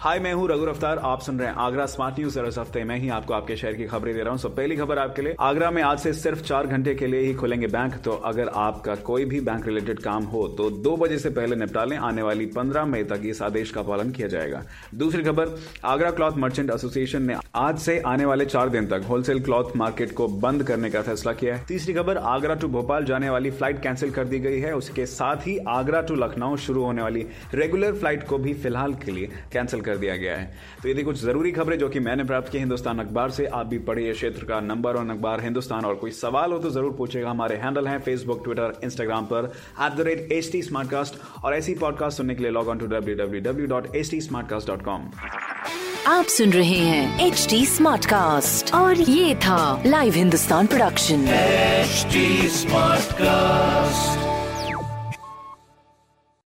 हाय, मैं हूँ रघु अफ्तार आप सुन रहे हैं आगरा स्मार्ट न्यूज़ इस हफ़्ते मैं ही आपको आपके शहर की खबरें दे रहा हूँ। सो, पहली खबर आपके लिए। आगरा में आज से सिर्फ़ चार घंटे के लिए ही खुलेंगे बैंक। तो अगर आपका कोई भी बैंक रिलेटेड काम हो तो दो बजे से पहले निपटा लें। आने वाली पंद्रह मई तक इस आदेश का पालन किया जाएगा। दूसरी खबर, आगरा क्लॉथ मर्चेंट एसोसिएशन ने आज से आने वाले चार दिन तक होलसेल क्लॉथ मार्केट को बंद करने का फैसला किया है। तीसरी खबर, आगरा टू भोपाल जाने वाली फ़्लाइट कैंसिल कर दी गई है। उसके साथ ही आगरा टू लखनऊ शुरू होने वाली रेगुलर फ़्लाइट को भी फ़िलहाल के लिए कैंसिल कर दिया गया है। तो ये थी कुछ ज़रूरी खबरें जो कि मैंने प्राप्त की हिंदुस्तान अखबार से आप भी पढ़िए क्षेत्र का नंबर और अखबार हिंदुस्तान। और कोई सवाल हो तो ज़रूर पूछेगा। हमारे हैंडल हैं फेसबुक ट्विटर इंस्टाग्राम पर at the rate H T और ऐसी पॉडकास्ट सुनने के लिए log on to W W W dot H T आप सुन रहे हैं एच टी स्मार्ट कास्ट और ये था live Hindustan production HD Smartcast.